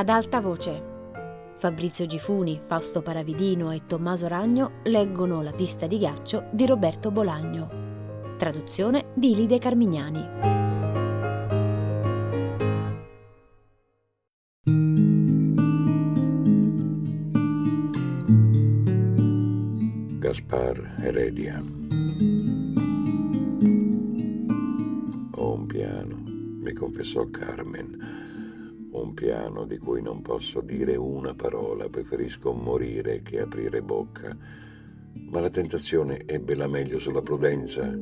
ad alta voce. Fabrizio Gifuni, Fausto Paravidino e Tommaso Ragno leggono La pista di ghiaccio di Roberto Bolagno. Traduzione di Lide Carmignani. Gaspar Heredia. Ho un piano, mi confessò Carmen un piano di cui non posso dire una parola, preferisco morire che aprire bocca. Ma la tentazione ebbe la meglio sulla prudenza,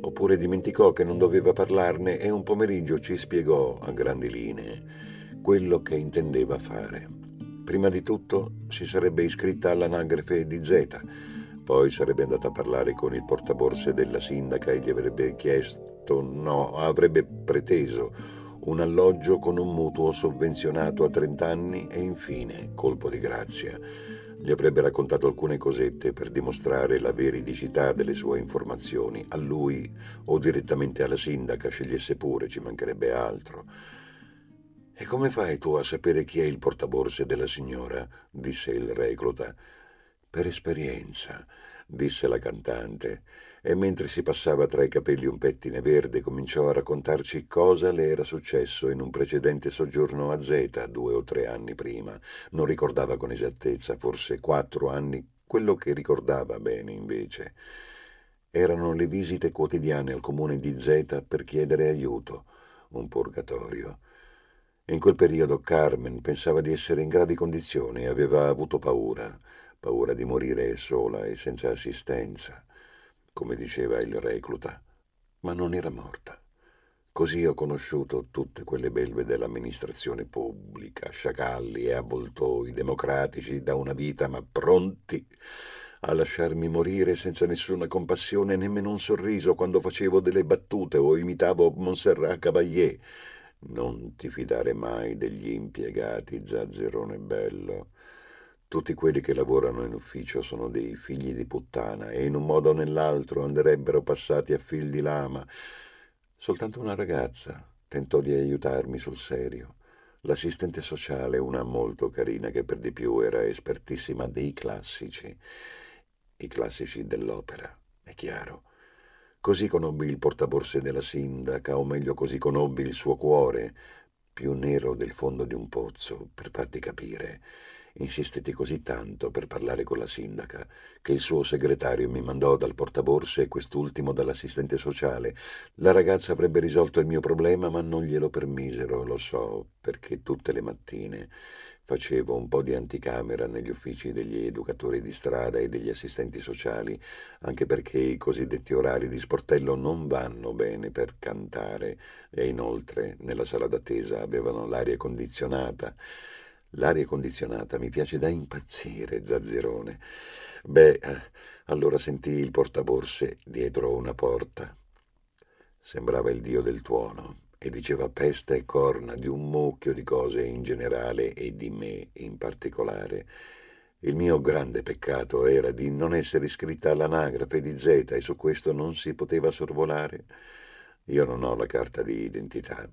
oppure dimenticò che non doveva parlarne e un pomeriggio ci spiegò a grandi linee quello che intendeva fare. Prima di tutto si sarebbe iscritta all'anagrafe di Z, poi sarebbe andata a parlare con il portaborse della sindaca e gli avrebbe chiesto, no, avrebbe preteso un alloggio con un mutuo sovvenzionato a 30 anni e infine, colpo di grazia, gli avrebbe raccontato alcune cosette per dimostrare la veridicità delle sue informazioni, a lui o direttamente alla sindaca, scegliesse pure, ci mancherebbe altro. E come fai tu a sapere chi è il portaborse della signora? disse il recluta. Per esperienza, disse la cantante e mentre si passava tra i capelli un pettine verde cominciò a raccontarci cosa le era successo in un precedente soggiorno a Zeta due o tre anni prima. Non ricordava con esattezza, forse quattro anni, quello che ricordava bene invece. Erano le visite quotidiane al comune di Zeta per chiedere aiuto, un purgatorio. In quel periodo Carmen pensava di essere in gravi condizioni e aveva avuto paura, paura di morire sola e senza assistenza come diceva il recluta, ma non era morta. Così ho conosciuto tutte quelle belve dell'amministrazione pubblica, sciacalli e avvoltoi democratici da una vita, ma pronti a lasciarmi morire senza nessuna compassione, nemmeno un sorriso quando facevo delle battute o imitavo Montserrat Caballé. Non ti fidare mai degli impiegati, zazzerone bello. Tutti quelli che lavorano in ufficio sono dei figli di puttana e in un modo o nell'altro andrebbero passati a fil di lama. Soltanto una ragazza tentò di aiutarmi sul serio. L'assistente sociale, una molto carina che per di più era espertissima dei classici, i classici dell'opera, è chiaro. Così conobbi il portaborse della sindaca, o meglio così conobbi il suo cuore, più nero del fondo di un pozzo, per farti capire. Insistetti così tanto per parlare con la sindaca che il suo segretario mi mandò dal portaborse e quest'ultimo dall'assistente sociale. La ragazza avrebbe risolto il mio problema, ma non glielo permisero, lo so, perché tutte le mattine facevo un po' di anticamera negli uffici degli educatori di strada e degli assistenti sociali, anche perché i cosiddetti orari di sportello non vanno bene per cantare e inoltre nella sala d'attesa avevano l'aria condizionata. L'aria condizionata mi piace da impazzire, zazzerone. Beh, eh, allora sentii il portaborse dietro una porta. Sembrava il dio del tuono e diceva pesta e corna di un mucchio di cose in generale e di me in particolare. Il mio grande peccato era di non essere iscritta all'anagrafe di Z e su questo non si poteva sorvolare. Io non ho la carta di identità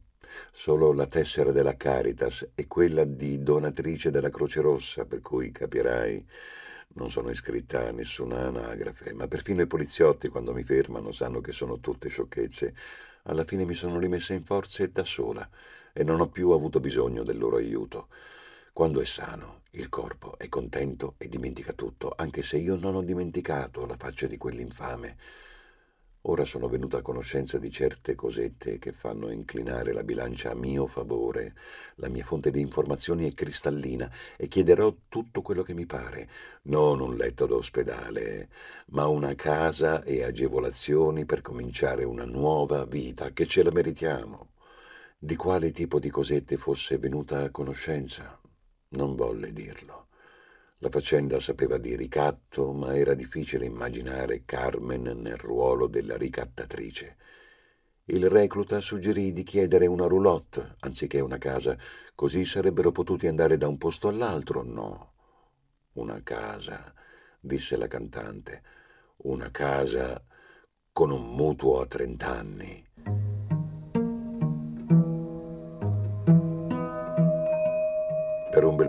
solo la tessera della Caritas e quella di donatrice della Croce Rossa, per cui capirai, non sono iscritta a nessuna anagrafe, ma perfino i poliziotti quando mi fermano sanno che sono tutte sciocchezze. Alla fine mi sono rimessa in forze da sola e non ho più avuto bisogno del loro aiuto. Quando è sano, il corpo è contento e dimentica tutto, anche se io non ho dimenticato la faccia di quell'infame. Ora sono venuto a conoscenza di certe cosette che fanno inclinare la bilancia a mio favore. La mia fonte di informazioni è cristallina e chiederò tutto quello che mi pare. Non un letto d'ospedale, ma una casa e agevolazioni per cominciare una nuova vita, che ce la meritiamo. Di quale tipo di cosette fosse venuta a conoscenza? Non volle dirlo. La faccenda sapeva di ricatto, ma era difficile immaginare Carmen nel ruolo della ricattatrice. Il recluta suggerì di chiedere una roulotte anziché una casa, così sarebbero potuti andare da un posto all'altro. No, una casa, disse la cantante, una casa con un mutuo a trent'anni.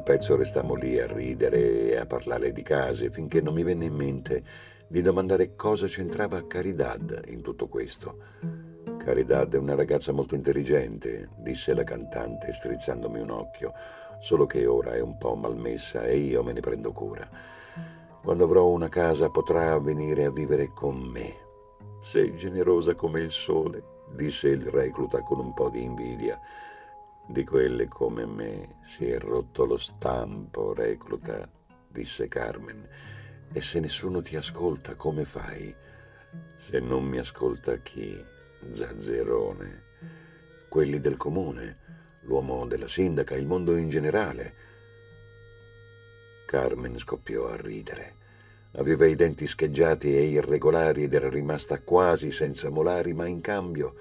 Pezzo restammo lì a ridere e a parlare di case finché non mi venne in mente di domandare cosa c'entrava Caridad in tutto questo. Caridad è una ragazza molto intelligente, disse la cantante strizzandomi un occhio, solo che ora è un po' malmessa e io me ne prendo cura. Quando avrò una casa potrà venire a vivere con me. Sei generosa come il sole, disse il recluta con un po' di invidia. Di quelle come me si è rotto lo stampo, recluta, disse Carmen. E se nessuno ti ascolta, come fai? Se non mi ascolta chi? Zazzerone. Quelli del comune, l'uomo della sindaca, il mondo in generale. Carmen scoppiò a ridere. Aveva i denti scheggiati e irregolari ed era rimasta quasi senza molari, ma in cambio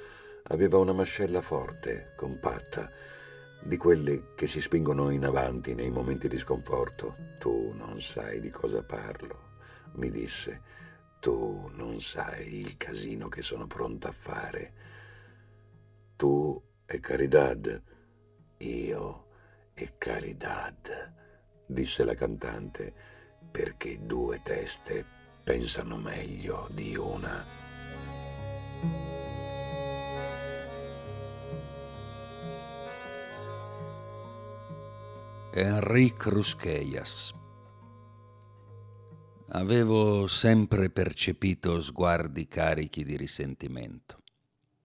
aveva una mascella forte, compatta di quelle che si spingono in avanti nei momenti di sconforto. Tu non sai di cosa parlo, mi disse. Tu non sai il casino che sono pronta a fare. Tu e Caridad, io e Caridad, disse la cantante, perché due teste pensano meglio di una. Enric Rusqueias. Avevo sempre percepito sguardi carichi di risentimento,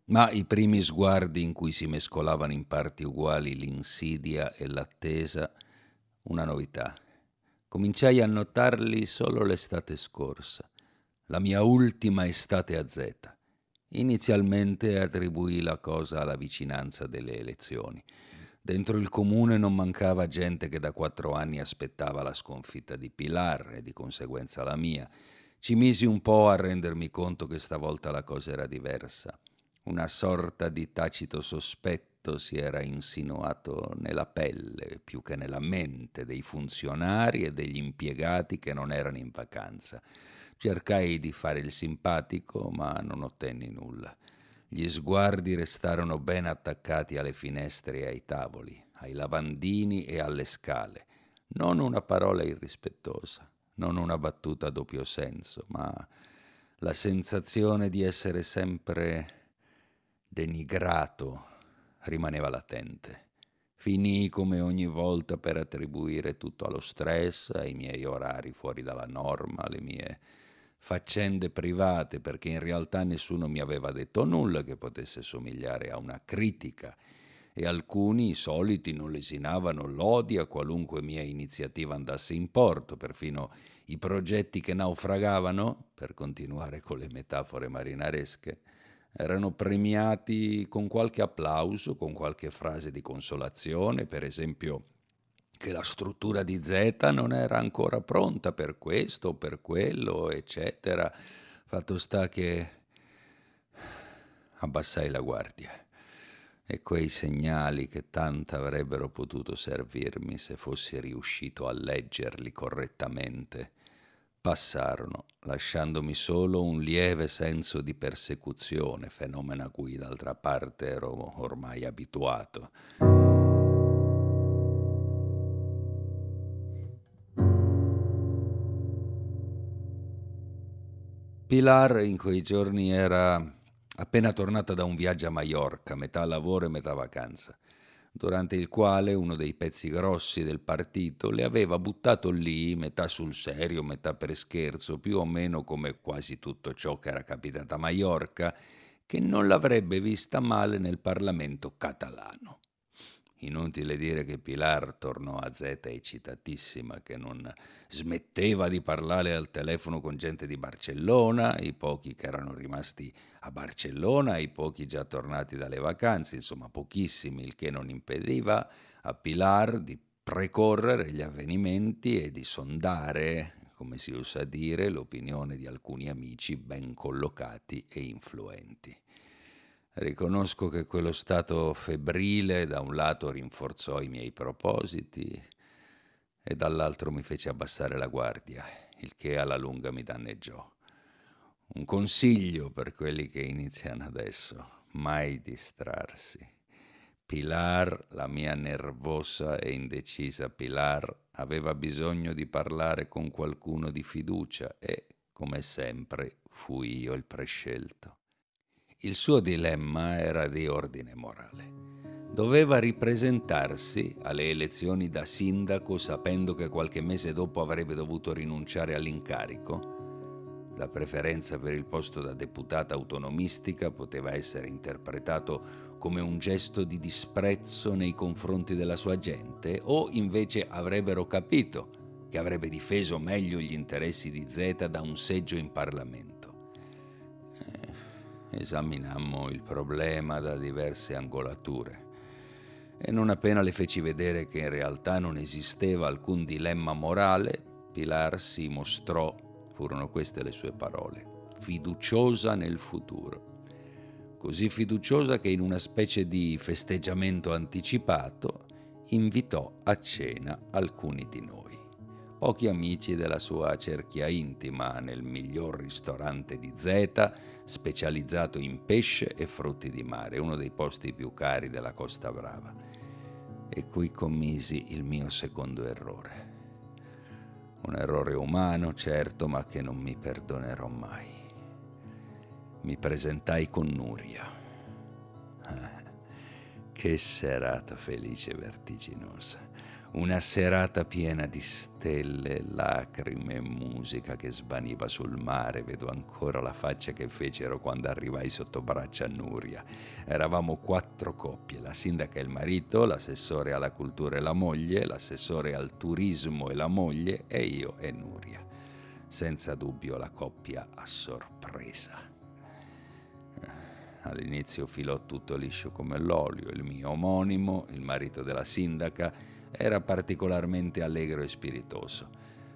ma i primi sguardi in cui si mescolavano in parti uguali l'insidia e l'attesa, una novità. Cominciai a notarli solo l'estate scorsa, la mia ultima estate a Z. Inizialmente attribuì la cosa alla vicinanza delle elezioni Dentro il comune non mancava gente che da quattro anni aspettava la sconfitta di Pilar e di conseguenza la mia. Ci misi un po' a rendermi conto che stavolta la cosa era diversa. Una sorta di tacito sospetto si era insinuato nella pelle più che nella mente dei funzionari e degli impiegati che non erano in vacanza. Cercai di fare il simpatico, ma non ottenni nulla. Gli sguardi restarono ben attaccati alle finestre e ai tavoli, ai lavandini e alle scale. Non una parola irrispettosa, non una battuta a doppio senso, ma la sensazione di essere sempre denigrato rimaneva latente. Finii come ogni volta per attribuire tutto allo stress, ai miei orari fuori dalla norma, alle mie faccende private perché in realtà nessuno mi aveva detto nulla che potesse somigliare a una critica. E alcuni, i soliti, non lesinavano lodi a qualunque mia iniziativa andasse in porto, perfino i progetti che naufragavano, per continuare con le metafore marinaresche, erano premiati con qualche applauso, con qualche frase di consolazione, per esempio che la struttura di Z non era ancora pronta per questo per quello, eccetera. Fatto sta che abbassai la guardia e quei segnali che tanto avrebbero potuto servirmi se fossi riuscito a leggerli correttamente passarono, lasciandomi solo un lieve senso di persecuzione, fenomeno a cui d'altra parte ero ormai abituato. Pilar in quei giorni era appena tornata da un viaggio a Maiorca, metà lavoro e metà vacanza, durante il quale uno dei pezzi grossi del partito le aveva buttato lì, metà sul serio, metà per scherzo, più o meno come quasi tutto ciò che era capitato a Maiorca, che non l'avrebbe vista male nel Parlamento catalano. Inutile dire che Pilar tornò a Z eccitatissima, che non smetteva di parlare al telefono con gente di Barcellona, i pochi che erano rimasti a Barcellona, i pochi già tornati dalle vacanze, insomma pochissimi, il che non impediva a Pilar di precorrere gli avvenimenti e di sondare, come si usa dire, l'opinione di alcuni amici ben collocati e influenti. Riconosco che quello stato febbrile da un lato rinforzò i miei propositi e dall'altro mi fece abbassare la guardia, il che alla lunga mi danneggiò. Un consiglio per quelli che iniziano adesso, mai distrarsi. Pilar, la mia nervosa e indecisa Pilar, aveva bisogno di parlare con qualcuno di fiducia e, come sempre, fui io il prescelto. Il suo dilemma era di ordine morale. Doveva ripresentarsi alle elezioni da sindaco sapendo che qualche mese dopo avrebbe dovuto rinunciare all'incarico. La preferenza per il posto da deputata autonomistica poteva essere interpretato come un gesto di disprezzo nei confronti della sua gente o invece avrebbero capito che avrebbe difeso meglio gli interessi di Zeta da un seggio in Parlamento. Esaminammo il problema da diverse angolature e non appena le feci vedere che in realtà non esisteva alcun dilemma morale, Pilar si mostrò, furono queste le sue parole, fiduciosa nel futuro. Così fiduciosa che in una specie di festeggiamento anticipato invitò a cena alcuni di noi, pochi amici della sua cerchia intima nel miglior ristorante di Zeta, specializzato in pesce e frutti di mare, uno dei posti più cari della Costa Brava e qui commisi il mio secondo errore. Un errore umano, certo, ma che non mi perdonerò mai. Mi presentai con Nuria. Che serata felice e vertiginosa una serata piena di stelle, lacrime e musica che svaniva sul mare. Vedo ancora la faccia che fecero quando arrivai sotto braccia a Nuria. Eravamo quattro coppie, la sindaca e il marito, l'assessore alla cultura e la moglie, l'assessore al turismo e la moglie e io e Nuria. Senza dubbio la coppia a sorpresa. All'inizio filò tutto liscio come l'olio, il mio omonimo, il marito della sindaca, era particolarmente allegro e spiritoso.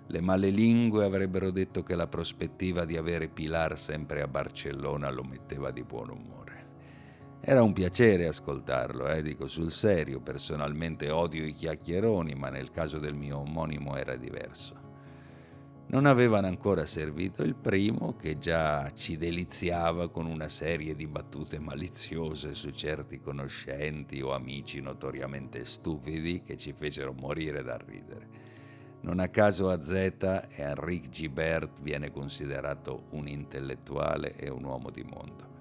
Le male lingue avrebbero detto che la prospettiva di avere Pilar sempre a Barcellona lo metteva di buon umore. Era un piacere ascoltarlo, eh, dico sul serio, personalmente odio i chiacchieroni, ma nel caso del mio omonimo era diverso. Non avevano ancora servito il primo che già ci deliziava con una serie di battute maliziose su certi conoscenti o amici notoriamente stupidi che ci fecero morire da ridere. Non a caso a Z Henrique Gibert viene considerato un intellettuale e un uomo di mondo.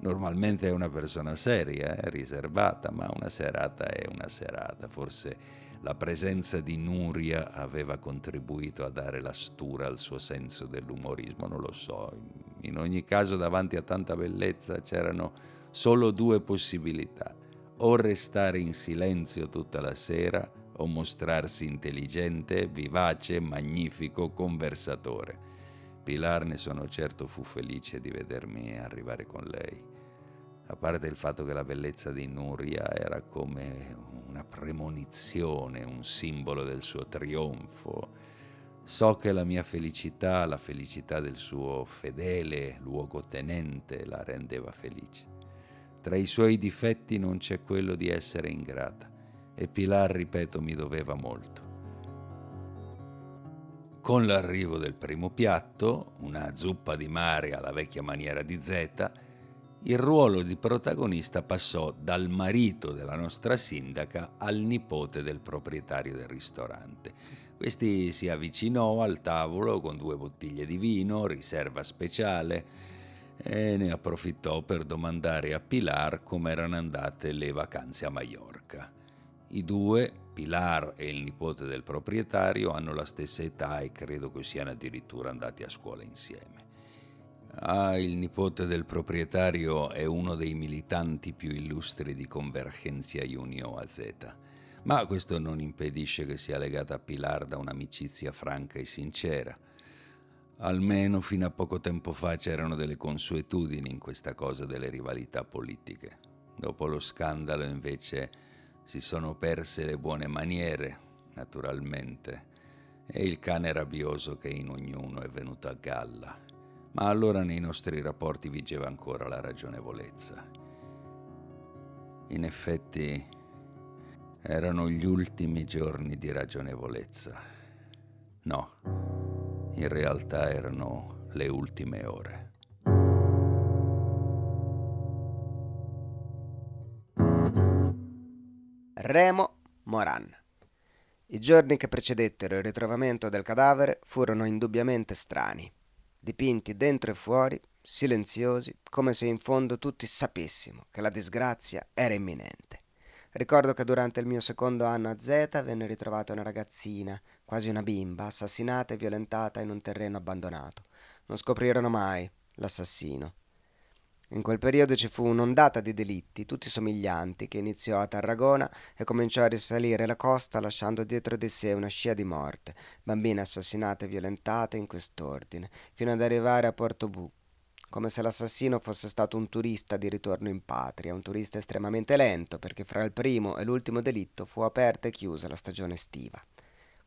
Normalmente è una persona seria, eh, riservata, ma una serata è una serata, forse la presenza di Nuria aveva contribuito a dare la stura al suo senso dell'umorismo, non lo so. In ogni caso davanti a tanta bellezza c'erano solo due possibilità, o restare in silenzio tutta la sera o mostrarsi intelligente, vivace, magnifico, conversatore. Pilar ne sono certo fu felice di vedermi arrivare con lei. A parte il fatto che la bellezza di Nuria era come una premonizione, un simbolo del suo trionfo. So che la mia felicità, la felicità del suo fedele luogotenente la rendeva felice. Tra i suoi difetti non c'è quello di essere ingrata e Pilar, ripeto, mi doveva molto. Con l'arrivo del primo piatto, una zuppa di mare alla vecchia maniera di Zeta, il ruolo di protagonista passò dal marito della nostra sindaca al nipote del proprietario del ristorante. Questi si avvicinò al tavolo con due bottiglie di vino, riserva speciale, e ne approfittò per domandare a Pilar come erano andate le vacanze a Maiorca. I due, Pilar e il nipote del proprietario, hanno la stessa età e credo che siano addirittura andati a scuola insieme. Ah, il nipote del proprietario è uno dei militanti più illustri di Convergenza Union AZ, ma questo non impedisce che sia legata a Pilar da un'amicizia franca e sincera. Almeno fino a poco tempo fa c'erano delle consuetudini in questa cosa delle rivalità politiche. Dopo lo scandalo invece si sono perse le buone maniere, naturalmente, e il cane rabbioso che in ognuno è venuto a galla ma allora nei nostri rapporti vigeva ancora la ragionevolezza. In effetti erano gli ultimi giorni di ragionevolezza. No, in realtà erano le ultime ore. Remo Moran. I giorni che precedettero il ritrovamento del cadavere furono indubbiamente strani, dipinti dentro e fuori, silenziosi, come se in fondo tutti sapessimo che la disgrazia era imminente. Ricordo che durante il mio secondo anno a Z venne ritrovata una ragazzina, quasi una bimba, assassinata e violentata in un terreno abbandonato. Non scoprirono mai l'assassino. In quel periodo ci fu un'ondata di delitti, tutti somiglianti, che iniziò a Tarragona e cominciò a risalire la costa lasciando dietro di sé una scia di morte, bambine assassinate e violentate in quest'ordine, fino ad arrivare a Porto Bu, come se l'assassino fosse stato un turista di ritorno in patria, un turista estremamente lento, perché fra il primo e l'ultimo delitto fu aperta e chiusa la stagione estiva.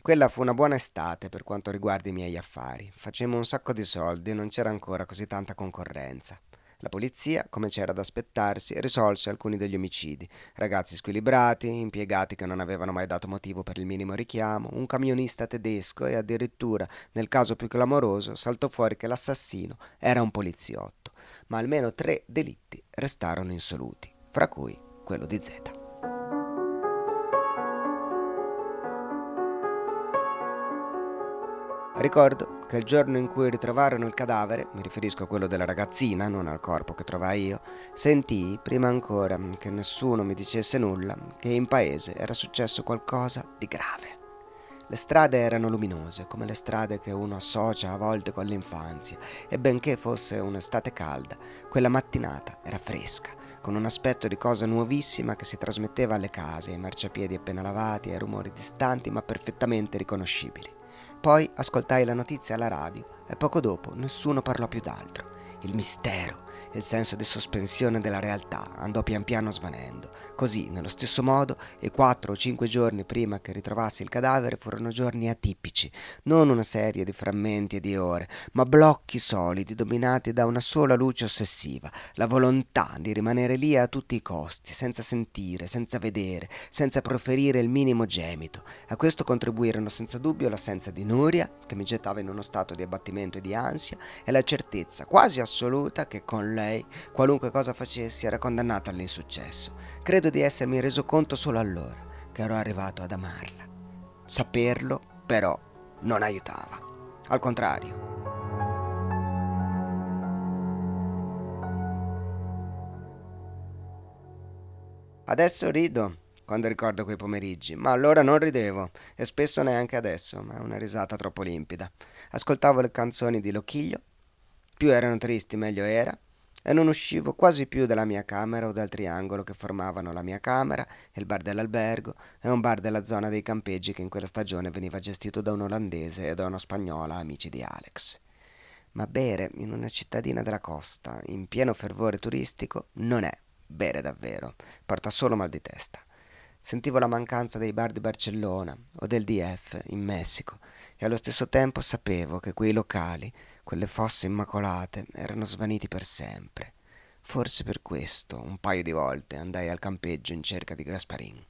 Quella fu una buona estate per quanto riguarda i miei affari. Facemmo un sacco di soldi e non c'era ancora così tanta concorrenza. La polizia, come c'era da aspettarsi, risolse alcuni degli omicidi. Ragazzi squilibrati, impiegati che non avevano mai dato motivo per il minimo richiamo, un camionista tedesco e addirittura, nel caso più clamoroso, saltò fuori che l'assassino era un poliziotto. Ma almeno tre delitti restarono insoluti, fra cui quello di Zeta. Ricordo che il giorno in cui ritrovarono il cadavere, mi riferisco a quello della ragazzina, non al corpo che trovai io, sentii, prima ancora che nessuno mi dicesse nulla, che in paese era successo qualcosa di grave. Le strade erano luminose, come le strade che uno associa a volte con l'infanzia, e benché fosse un'estate calda, quella mattinata era fresca, con un aspetto di cosa nuovissima che si trasmetteva alle case, ai marciapiedi appena lavati, ai rumori distanti ma perfettamente riconoscibili. Poi ascoltai la notizia alla radio e poco dopo nessuno parlò più d'altro. Il mistero, il senso di sospensione della realtà andò pian piano svanendo. Così, nello stesso modo, i quattro o cinque giorni prima che ritrovassi il cadavere furono giorni atipici, non una serie di frammenti e di ore, ma blocchi solidi dominati da una sola luce ossessiva, la volontà di rimanere lì a tutti i costi, senza sentire, senza vedere, senza proferire il minimo gemito. A questo contribuirono senza dubbio l'assenza di Nuria, che mi gettava in uno stato di abbattimento e di ansia, e la certezza quasi assoluta che con lei qualunque cosa facessi era condannata all'insuccesso. Credo di essermi reso conto solo allora che ero arrivato ad amarla. Saperlo, però, non aiutava. Al contrario. Adesso rido quando ricordo quei pomeriggi, ma allora non ridevo e spesso neanche adesso, ma una risata troppo limpida. Ascoltavo le canzoni di Lochiglio, più erano tristi meglio era, e non uscivo quasi più dalla mia camera o dal triangolo che formavano la mia camera, il bar dell'albergo e un bar della zona dei campeggi che in quella stagione veniva gestito da un olandese e da uno spagnolo amici di Alex. Ma bere in una cittadina della costa, in pieno fervore turistico, non è bere davvero, porta solo mal di testa. Sentivo la mancanza dei bar di Barcellona o del DF in Messico e allo stesso tempo sapevo che quei locali quelle fosse immacolate erano svaniti per sempre. Forse per questo, un paio di volte, andai al campeggio in cerca di Gasparin.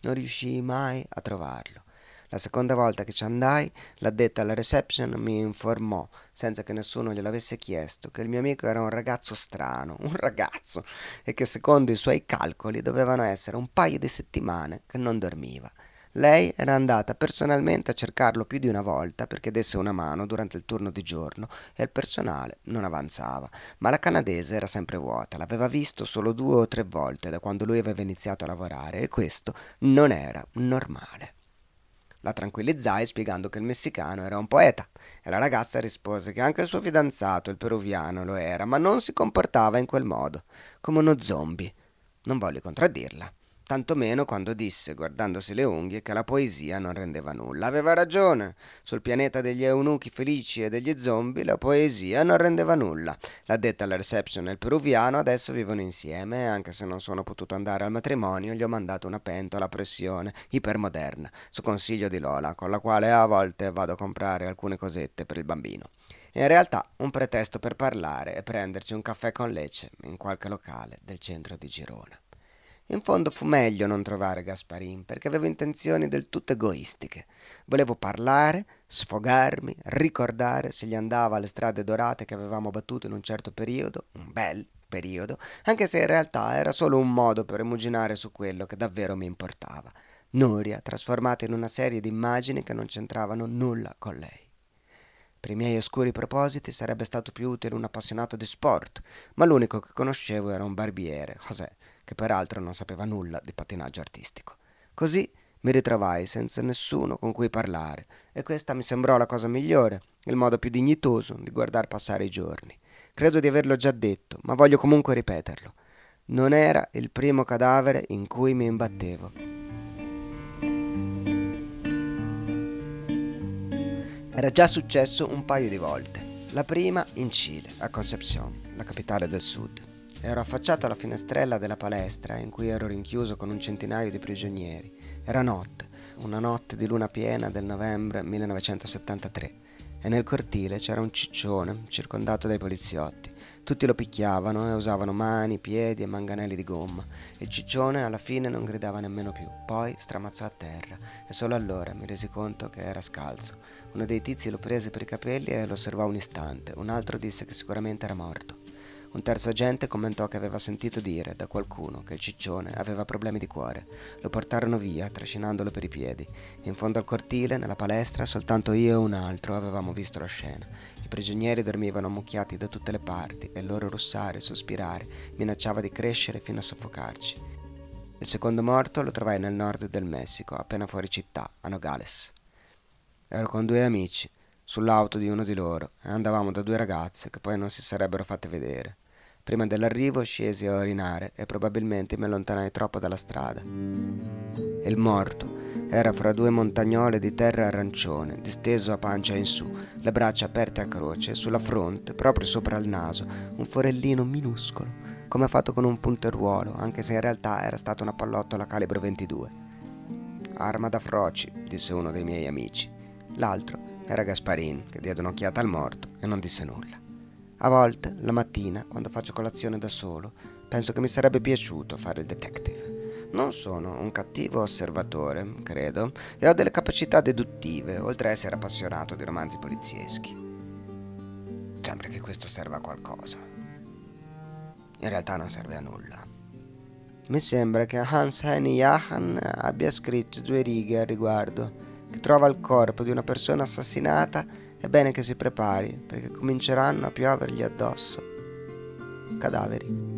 Non riuscii mai a trovarlo. La seconda volta che ci andai, l'addetta alla reception mi informò, senza che nessuno gliel'avesse chiesto, che il mio amico era un ragazzo strano, un ragazzo, e che secondo i suoi calcoli dovevano essere un paio di settimane che non dormiva. Lei era andata personalmente a cercarlo più di una volta perché desse una mano durante il turno di giorno e il personale non avanzava, ma la canadese era sempre vuota, l'aveva visto solo due o tre volte da quando lui aveva iniziato a lavorare e questo non era normale. La tranquillizzai spiegando che il messicano era un poeta e la ragazza rispose che anche il suo fidanzato, il peruviano, lo era, ma non si comportava in quel modo, come uno zombie. Non voglio contraddirla tantomeno quando disse, guardandosi le unghie, che la poesia non rendeva nulla. Aveva ragione. Sul pianeta degli eunuchi felici e degli zombie la poesia non rendeva nulla. L'ha detta alla reception e il peruviano adesso vivono insieme e anche se non sono potuto andare al matrimonio gli ho mandato una pentola a pressione ipermoderna, su consiglio di Lola, con la quale a volte vado a comprare alcune cosette per il bambino. In realtà un pretesto per parlare e prenderci un caffè con Lecce in qualche locale del centro di Girona. In fondo fu meglio non trovare Gasparin, perché avevo intenzioni del tutto egoistiche. Volevo parlare, sfogarmi, ricordare se gli andava alle strade dorate che avevamo battuto in un certo periodo, un bel periodo, anche se in realtà era solo un modo per emuginare su quello che davvero mi importava. Nuria trasformata in una serie di immagini che non c'entravano nulla con lei. Per i miei oscuri propositi sarebbe stato più utile un appassionato di sport, ma l'unico che conoscevo era un barbiere, José, che peraltro non sapeva nulla di pattinaggio artistico. Così mi ritrovai senza nessuno con cui parlare e questa mi sembrò la cosa migliore, il modo più dignitoso di guardar passare i giorni. Credo di averlo già detto, ma voglio comunque ripeterlo. Non era il primo cadavere in cui mi imbattevo. Era già successo un paio di volte. La prima in Cile, a Concepción, la capitale del sud. Ero affacciato alla finestrella della palestra in cui ero rinchiuso con un centinaio di prigionieri. Era notte, una notte di luna piena del novembre 1973 e nel cortile c'era un ciccione circondato dai poliziotti. Tutti lo picchiavano e usavano mani, piedi e manganelli di gomma. Il ciccione alla fine non gridava nemmeno più, poi stramazzò a terra e solo allora mi resi conto che era scalzo. Uno dei tizi lo prese per i capelli e lo osservò un istante, un altro disse che sicuramente era morto. Un terzo agente commentò che aveva sentito dire da qualcuno che il ciccione aveva problemi di cuore. Lo portarono via, trascinandolo per i piedi. In fondo al cortile, nella palestra, soltanto io e un altro avevamo visto la scena. I prigionieri dormivano ammucchiati da tutte le parti e il loro russare e sospirare minacciava di crescere fino a soffocarci. Il secondo morto lo trovai nel nord del Messico, appena fuori città, a Nogales. Ero con due amici sull'auto di uno di loro e andavamo da due ragazze che poi non si sarebbero fatte vedere. Prima dell'arrivo scesi a orinare e probabilmente mi allontanai troppo dalla strada. Il morto era fra due montagnole di terra arancione, disteso a pancia in su, le braccia aperte a croce, sulla fronte, proprio sopra il naso, un forellino minuscolo, come fatto con un punteruolo, anche se in realtà era stata una pallottola calibro 22. Arma da froci, disse uno dei miei amici. L'altro era Gasparin, che diede un'occhiata al morto e non disse nulla. A volte, la mattina, quando faccio colazione da solo, penso che mi sarebbe piaciuto fare il detective. Non sono un cattivo osservatore, credo, e ho delle capacità deduttive, oltre a essere appassionato di romanzi polizieschi. Sembra che questo serva a qualcosa. In realtà non serve a nulla. Mi sembra che Hans Henny Jahan abbia scritto due righe al riguardo che trova il corpo di una persona assassinata, è bene che si prepari, perché cominceranno a piovergli addosso cadaveri.